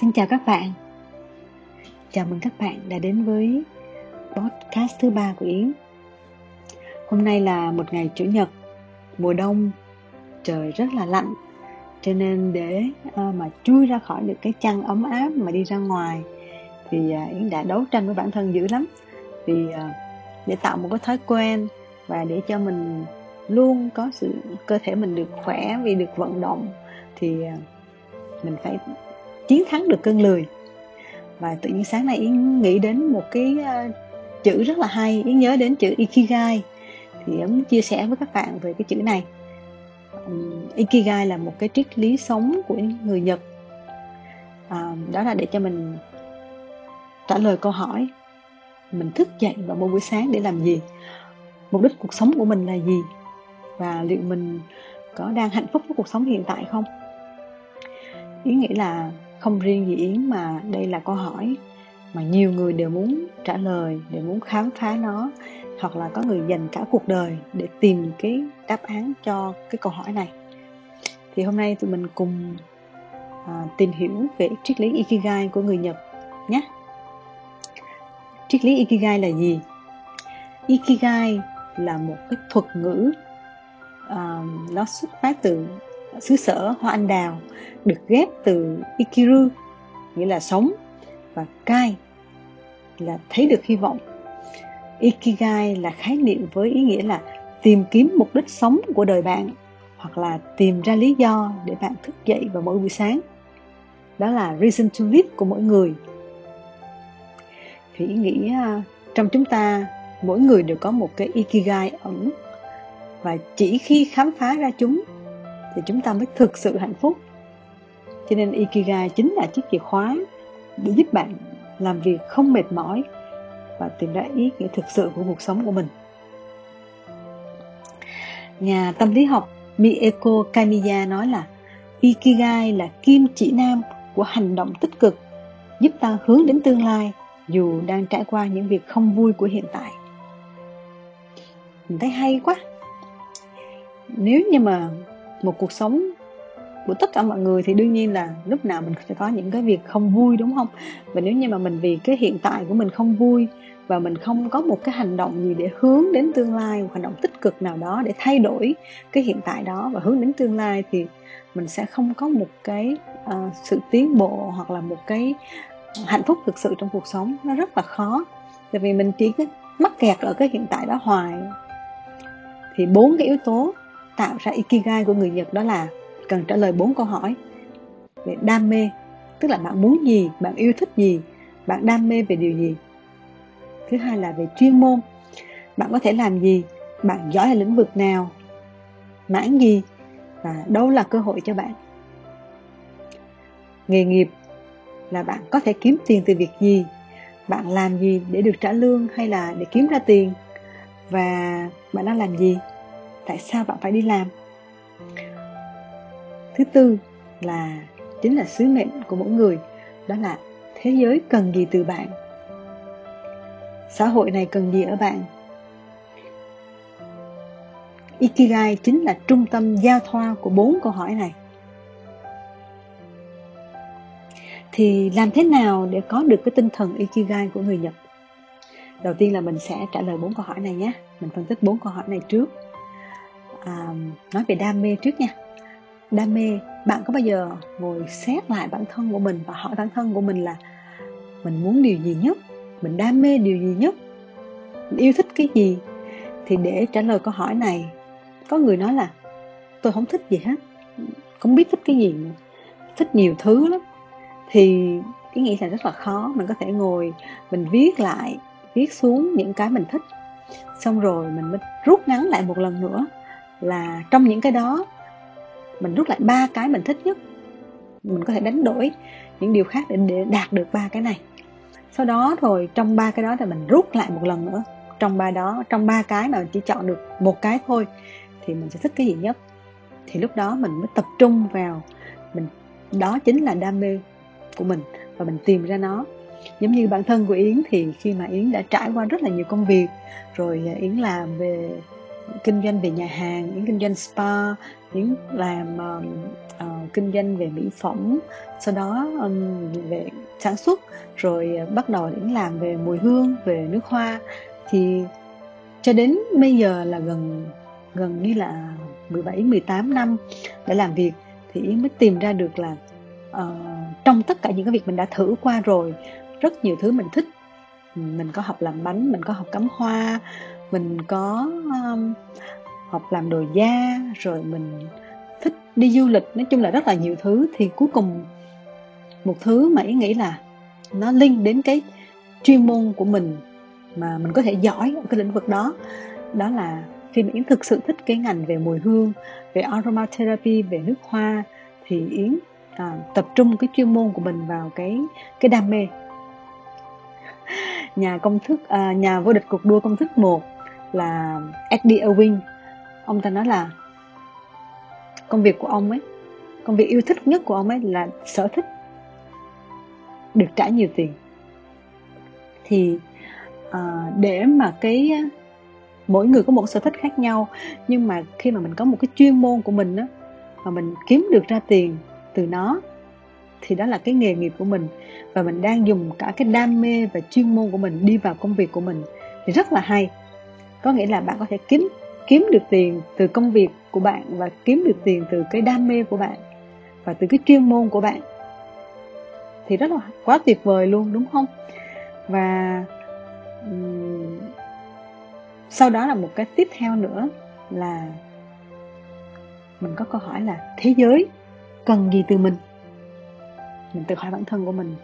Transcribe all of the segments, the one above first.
Xin chào các bạn. Chào mừng các bạn đã đến với podcast thứ ba của Yến. Hôm nay là một ngày Chủ nhật, Mùa đông, Trời rất là lạnh, Cho nên để ờ, mà chui ra khỏi được cái chăn ấm áp mà đi ra ngoài Thì ờ, Yến đã đấu tranh với bản thân dữ lắm. Vì ờ, để tạo một cái thói quen Và để cho mình luôn có sự, cơ thể mình được khỏe vì được vận động Thì mình phải chiến thắng được cơn lười. Và tự nhiên sáng nay yến nghĩ đến một cái ờ, chữ rất là hay yến nhớ đến chữ ikigai. Thì yến chia sẻ với các bạn về cái chữ này. Um, ikigai là một cái triết lý sống của người nhật. À, đó là để cho mình trả lời câu hỏi mình thức dậy vào mỗi buổi sáng để làm gì? Mục đích cuộc sống của mình là gì? Và liệu mình có đang hạnh phúc với cuộc sống hiện tại không? Ý nghĩ là không riêng gì yến mà đây là câu hỏi mà nhiều người đều muốn trả lời đều muốn khám phá nó hoặc là có người dành cả cuộc đời để tìm cái đáp án cho cái câu hỏi này. Thì hôm nay tụi mình cùng à, tìm hiểu về triết lý ikigai của người nhật nhé. Triết lý ikigai là gì? Ikigai là một cái thuật ngữ à, nó xuất phát từ xứ sở hoa anh đào được ghép từ ikiru, nghĩa là sống, và kai là thấy được hy vọng. Ikigai là khái niệm với ý nghĩa là tìm kiếm mục đích sống của đời bạn, hoặc là tìm ra lý do để bạn thức dậy vào mỗi buổi sáng. Đó là reason to live của mỗi người. Thì ý nghĩa à, trong chúng ta, mỗi người đều có một cái ikigai ẩn, và chỉ khi khám phá ra chúng thì chúng ta mới thực sự hạnh phúc. Cho nên ikigai chính là chiếc chìa khóa để giúp bạn làm việc không mệt mỏi và tìm ra ý nghĩa thực sự của cuộc sống của mình. Nhà tâm lý học Mieko Kamiya nói là Ikigai là kim chỉ nam của hành động tích cực, giúp ta hướng đến tương lai dù đang trải qua những việc không vui của hiện tại. Mình thấy hay quá. Nếu như mà một cuộc sống của tất cả mọi người thì đương nhiên là lúc nào mình sẽ có những cái việc không vui đúng không? Và nếu như mà mình vì cái hiện tại của mình không vui và mình không có một cái hành động gì để hướng đến tương lai một hành động tích cực nào đó để thay đổi cái hiện tại đó và hướng đến tương lai thì mình sẽ không có một cái uh, sự tiến bộ hoặc là một cái hạnh phúc thực sự trong cuộc sống. Nó rất là khó. Tại vì mình chỉ mắc kẹt ở cái hiện tại đó hoài. Thì bốn cái yếu tố tạo ra ikigai của người nhật đó là cần trả lời bốn câu hỏi. Về đam mê, tức là bạn muốn gì, bạn yêu thích gì, bạn đam mê về điều gì. Thứ hai là về chuyên môn, bạn có thể làm gì, bạn giỏi ở lĩnh vực nào, mãn gì, và đâu là cơ hội cho bạn. Nghề nghiệp là bạn có thể kiếm tiền từ việc gì, bạn làm gì để được trả lương hay là để kiếm ra tiền, và bạn đang làm gì? Tại sao bạn phải đi làm? Thứ tư là, chính là sứ mệnh của mỗi người, đó là thế giới cần gì từ bạn. Xã hội này cần gì ở bạn? Ikigai chính là trung tâm giao thoa của bốn câu hỏi này. Thì làm thế nào để có được cái tinh thần ikigai của người nhật? Đầu tiên là mình sẽ trả lời bốn câu hỏi này nhé. Mình phân tích bốn câu hỏi này trước à, nói về đam mê trước nha. Đam mê bạn có bao giờ ngồi xét lại bản thân của mình và hỏi bản thân của mình là mình muốn điều gì nhất? Mình đam mê điều gì nhất? Mình yêu thích cái gì? Thì để trả lời câu hỏi này có người nói là tôi không thích gì hết không biết thích cái gì nữa. thích nhiều thứ lắm. Thì ý nghĩ là rất là khó mình có thể ngồi mình viết lại viết xuống những cái mình thích. Xong rồi mình mới rút ngắn lại một lần nữa là trong những cái đó mình rút lại ba cái mình thích nhất mình có thể đánh đổi những điều khác để, để đạt được ba cái này. Sau đó rồi trong ba cái đó thì mình rút lại một lần nữa. Trong ba đó trong ba cái mà mình chỉ chọn được một cái thôi thì mình sẽ thích cái gì nhất? Thì lúc đó mình mới tập trung vào mình đó chính là đam mê của mình và mình tìm ra nó. Giống như bản thân của yến thì khi mà yến đã trải qua rất là nhiều công việc rồi yến làm về kinh doanh về nhà hàng những kinh doanh spa những làm uh, uh, kinh doanh về mỹ phẩm sau đó um, về sản xuất rồi ờ, bắt đầu những làm về mùi hương về nước hoa. Thì cho đến bây giờ là gần gần như là 17 18 năm để làm việc thì Yến mới tìm ra được là uh, trong tất cả những cái việc mình đã thử qua rồi rất nhiều thứ mình thích mình có học làm bánh mình có học cắm hoa mình có um, học làm đồ da rồi mình thích đi du lịch. Nói chung là rất là nhiều thứ. Thì cuối cùng một thứ mà ý nghĩ là nó liên đến cái chuyên môn của mình mà mình có thể giỏi ở cái lĩnh vực đó. Đó là khi mà yến thực sự thích cái ngành về mùi hương về aromatherapy về nước hoa thì yến à, tập trung cái chuyên môn của mình vào cái cái đam mê nhà công thức à, nhà vô địch cuộc đua công thức một là Eddie Irving ông ta nói là công việc của ông ấy công việc yêu thích nhất của ông ấy là sở thích được trả nhiều tiền. Thì à, để mà cái à, mỗi người có một sở thích khác nhau nhưng mà khi mà mình có một cái chuyên môn của mình á mà mình kiếm được ra tiền từ nó thì đó là cái nghề nghiệp của mình. Và mình đang dùng cả cái đam mê và chuyên môn của mình đi vào công việc của mình thì rất là hay. Có nghĩa là bạn có thể kiếm kiếm được tiền từ công việc của bạn và kiếm được tiền từ cái đam mê của bạn và từ cái chuyên môn của bạn. Thì rất là quá tuyệt vời luôn đúng không? Và um, sau đó là một cái tiếp theo nữa là mình có câu hỏi là thế giới cần gì từ mình? Mình tự hỏi bản thân của mình.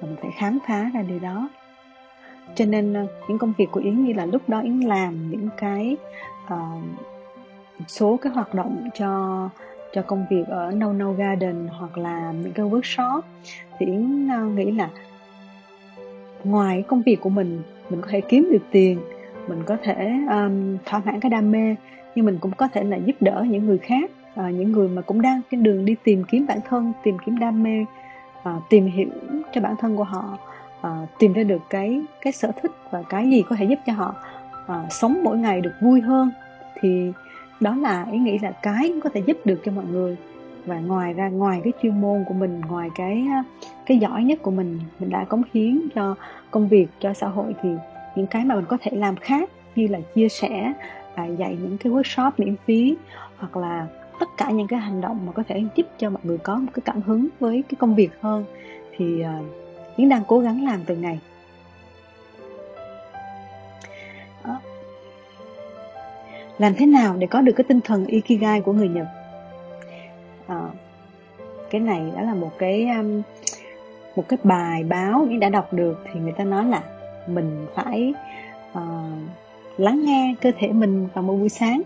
Và mình phải khám phá ra điều đó. Cho nên ờ, những công việc của yến như là lúc đó yến làm những cái uh, số cái hoạt động cho cho công việc ở No No Garden hoặc là những cái workshop. Thì yến uh, nghĩ là ngoài công việc của mình mình có thể kiếm được tiền mình có thể um, thỏa mãn cái đam mê nhưng mình cũng có thể là giúp đỡ những người khác à, những người mà cũng đang trên đường đi tìm kiếm bản thân tìm kiếm đam mê à, tìm hiểu cho bản thân của họ à, tìm ra được cái cái sở thích và cái gì có thể giúp cho họ à, sống mỗi ngày được vui hơn thì đó là ý nghĩ là cái có thể giúp được cho mọi người. Và ngoài ra ngoài cái chuyên môn của mình ngoài cái cái giỏi nhất của mình mình đã cống hiến cho công việc cho xã hội thì những cái mà mình có thể làm khác như là chia sẻ và dạy những cái workshop miễn phí hoặc là tất cả những cái hành động mà có thể giúp cho mọi người có một cái cảm hứng với cái công việc hơn thì uh, Yến đang cố gắng làm từng ngày. Đó. làm thế nào để có được cái tinh thần ikigai của người Nhật? À, cái này đó là một cái um, một cái bài báo Yến đã đọc được thì người ta nói là mình phải uh, lắng nghe cơ thể mình vào một buổi sáng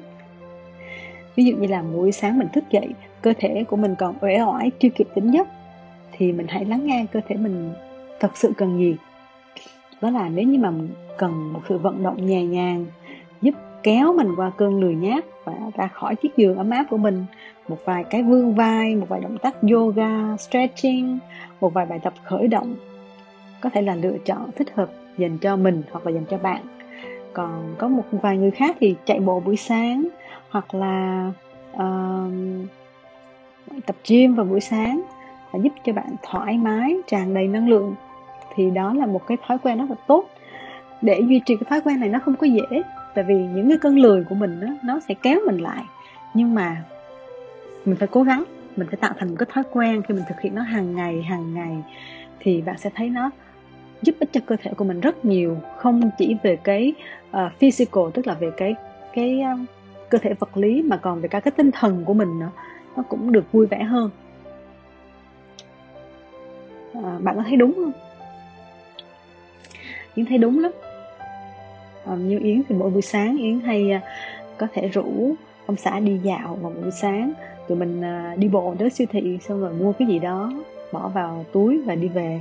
ví dụ như là buổi sáng mình thức dậy, cơ thể của mình còn uể oải, chưa kịp tỉnh giấc, thì mình hãy lắng nghe cơ thể mình thật sự cần gì. Đó là nếu như mà cần một sự vận động nhẹ nhàng, giúp kéo mình qua cơn lười nhác và ra khỏi chiếc giường ấm áp của mình, một vài cái vươn vai, một vài động tác yoga, stretching, một vài bài tập khởi động, có thể là lựa chọn thích hợp dành cho mình hoặc là dành cho bạn. Còn có một vài người khác thì chạy bộ buổi sáng hoặc là uh, tập gym vào buổi sáng và giúp cho bạn thoải mái tràn đầy năng lượng thì đó là một cái thói quen rất là tốt. Để duy trì cái thói quen này nó không có dễ tại vì những cái cơn lười của mình đó, nó sẽ kéo mình lại. Nhưng mà mình phải cố gắng mình phải tạo thành một cái thói quen khi mình thực hiện nó hàng ngày hàng ngày thì bạn sẽ thấy nó giúp ích cho cơ thể của mình rất nhiều. Không chỉ về cái uh, physical tức là về cái cái uh, cơ thể vật lý mà còn về cả cái tinh thần của mình nữa. Nó cũng được vui vẻ hơn. À, bạn có thấy đúng không? Yến thấy đúng lắm. À, như yến thì mỗi buổi sáng yến hay à, có thể rủ ông xã đi dạo vào buổi sáng. Tụi mình à, đi bộ đến siêu thị xong rồi mua cái gì đó bỏ vào túi và đi về.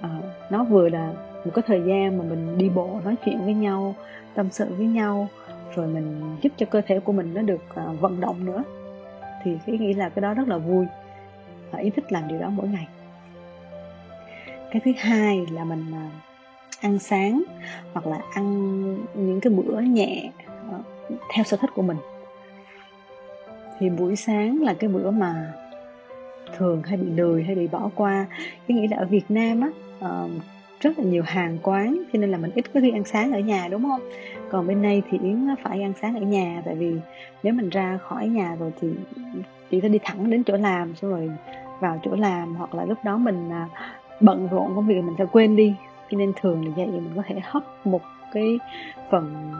À, nó vừa là một cái thời gian mà mình đi bộ nói chuyện với nhau tâm sự với nhau rồi mình giúp cho cơ thể của mình nó được uh, vận động nữa. Thì cái nghĩ là cái đó rất là vui và ý thích làm điều đó mỗi ngày. Cái thứ hai là mình uh, ăn sáng hoặc là ăn những cái bữa nhẹ uh, theo sở thích của mình. Thì buổi sáng là cái bữa mà thường hay bị lười hay bị bỏ qua. Cái nghĩ là ở Việt Nam á uh, rất là nhiều hàng quán, cho nên là mình ít có đi ăn sáng ở nhà, đúng không? Còn bên đây thì yến phải ăn sáng ở nhà, tại vì nếu mình ra khỏi nhà rồi thì chỉ có đi thẳng đến chỗ làm, xong rồi vào chỗ làm, hoặc là lúc đó mình à, bận rộn công việc mình sẽ quên đi. Cho nên thường là vậy, mình có thể hấp một cái phần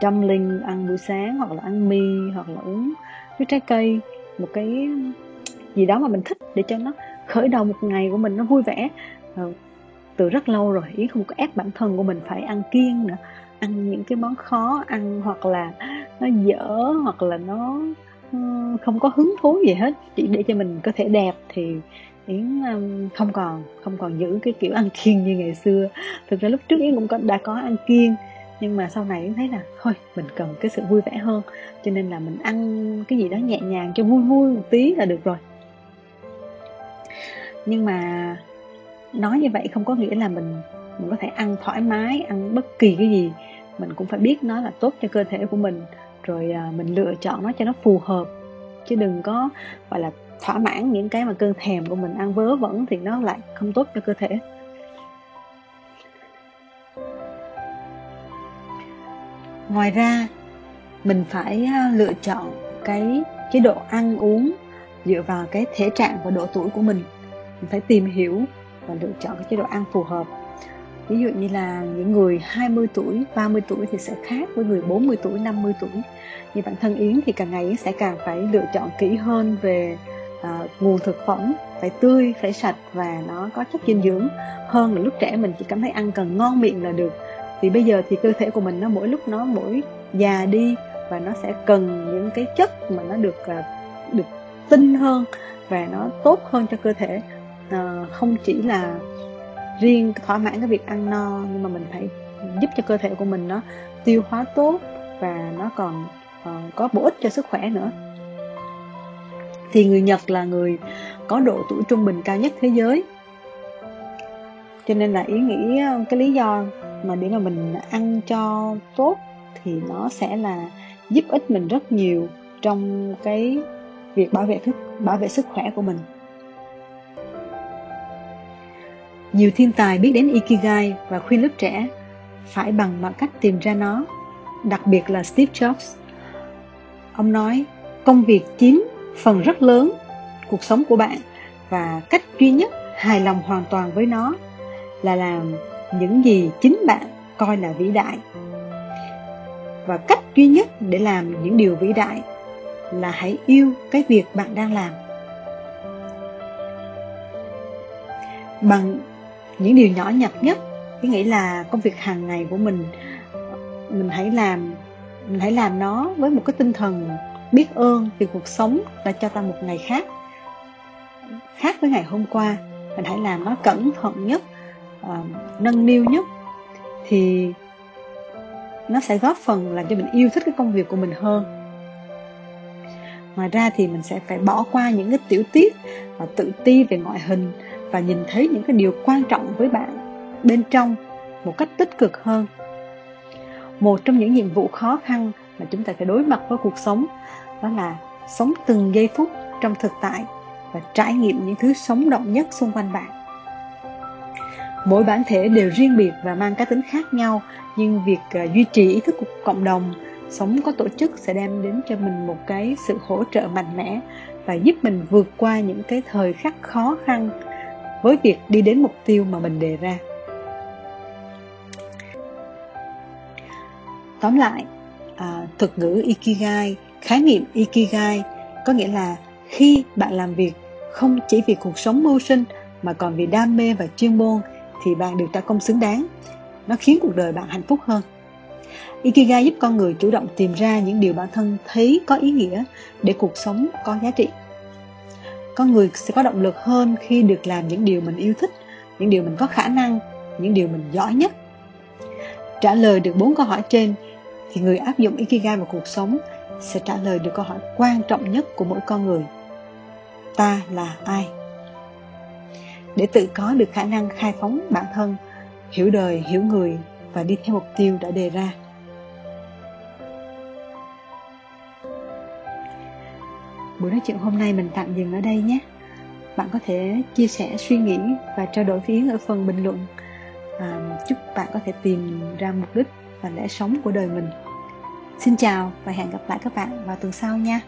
trăm linh ăn buổi sáng, hoặc là ăn mì, hoặc là uống cái trái cây, một cái gì đó mà mình thích để cho nó khởi đầu một ngày của mình nó vui vẻ từ rất lâu rồi yến không có ép bản thân của mình phải ăn kiêng nữa ăn những cái món khó ăn hoặc là nó dở hoặc là nó ừ, không có hứng thú gì hết. Chỉ để cho mình có thể đẹp thì yến ừ, không còn không còn giữ cái kiểu ăn kiêng như ngày xưa. Thực ra lúc trước yến cũng có, đã có ăn kiêng nhưng mà sau này yến thấy là thôi mình cần cái sự vui vẻ hơn cho nên là mình ăn cái gì đó nhẹ nhàng cho vui vui một tí là được rồi. Nhưng mà nói như vậy không có nghĩa là mình mình có thể ăn thoải mái, ăn bất kỳ cái gì. Mình cũng phải biết nó là tốt cho cơ thể của mình. Rồi à, mình lựa chọn nó cho nó phù hợp. Chứ đừng có, gọi là, thỏa mãn những cái mà cơn thèm của mình ăn vớ vẩn thì nó lại không tốt cho cơ thể. Ngoài ra, mình phải à, lựa chọn cái chế độ ăn uống dựa vào cái thể trạng và độ tuổi của mình. Mình phải tìm hiểu và lựa chọn cái chế độ ăn phù hợp. Ví dụ như là những người 20 tuổi 30 tuổi thì sẽ khác với người 40 tuổi 50 tuổi. Như bản thân Yến thì càng ngày yến sẽ càng phải lựa chọn kỹ hơn về à, nguồn thực phẩm phải tươi phải sạch và nó có chất dinh dưỡng hơn là lúc trẻ mình chỉ cảm thấy ăn cần ngon miệng là được. Thì bây giờ thì cơ thể của mình nó mỗi lúc nó mỗi già đi và nó sẽ cần những cái chất mà nó được à, được tinh hơn và nó tốt hơn cho cơ thể. Ờ, không chỉ là riêng thỏa mãn cái việc ăn no nhưng mà mình phải giúp cho cơ thể của mình nó tiêu hóa tốt và nó còn uh, có bổ ích cho sức khỏe nữa. Thì người Nhật là người có độ tuổi trung bình cao nhất thế giới. Cho nên là ý nghĩ ờ, cái lý do mà để mà mình ăn cho tốt thì nó sẽ là giúp ích mình rất nhiều trong cái việc bảo vệ thức bảo vệ sức khỏe của mình. Nhiều thiên tài biết đến Ikigai và khuyên lớp trẻ phải bằng mọi cách tìm ra nó, đặc biệt là Steve Jobs. Ông nói, công việc chiếm phần rất lớn cuộc sống của bạn và cách duy nhất hài lòng hoàn toàn với nó là làm những gì chính bạn coi là vĩ đại. Và cách duy nhất để làm những điều vĩ đại là hãy yêu cái việc bạn đang làm. Bằng những điều nhỏ nhặt nhất. Ý nghĩ là công việc hàng ngày của mình mình hãy làm mình hãy làm nó với một cái tinh thần biết ơn vì cuộc sống đã cho ta một ngày khác. Khác với ngày hôm qua mình hãy làm nó cẩn thận nhất uh, nâng niu nhất thì nó sẽ góp phần làm cho mình yêu thích cái công việc của mình hơn. Ngoài ra thì mình sẽ phải bỏ qua những cái tiểu tiết và tự ti về ngoại hình và nhìn thấy những cái điều quan trọng với bạn bên trong một cách tích cực hơn. Một trong những nhiệm vụ khó khăn mà chúng ta phải đối mặt với cuộc sống đó là sống từng giây phút trong thực tại và trải nghiệm những thứ sống động nhất xung quanh bạn. Mỗi bản thể đều riêng biệt và mang cá tính khác nhau nhưng việc uh, duy trì ý thức của cộng đồng sống có tổ chức sẽ đem đến cho mình một cái sự hỗ trợ mạnh mẽ và giúp mình vượt qua những cái thời khắc khó khăn với việc đi đến mục tiêu mà mình đề ra. Tóm lại à, thuật ngữ ikigai khái niệm ikigai có nghĩa là khi bạn làm việc không chỉ vì cuộc sống mưu sinh mà còn vì đam mê và chuyên môn thì bạn được trả công xứng đáng. Nó khiến cuộc đời bạn hạnh phúc hơn. Ikigai giúp con người chủ động tìm ra những điều bản thân thấy có ý nghĩa để cuộc sống có giá trị con người sẽ có động lực hơn khi được làm những điều mình yêu thích, những điều mình có khả năng, những điều mình giỏi nhất. Trả lời được bốn câu hỏi trên thì người áp dụng ikigai vào cuộc sống sẽ trả lời được câu hỏi quan trọng nhất của mỗi con người. Ta là ai? Để tự có được khả năng khai phóng bản thân, hiểu đời, hiểu người và đi theo mục tiêu đã đề ra. Buổi nói chuyện hôm nay mình tạm dừng ở đây nhé. Bạn có thể chia sẻ suy nghĩ và trao đổi với Yến ở phần bình luận. À, chúc bạn có thể tìm ra mục đích và lẽ sống của đời mình. Xin chào và hẹn gặp lại các bạn vào tuần sau nha.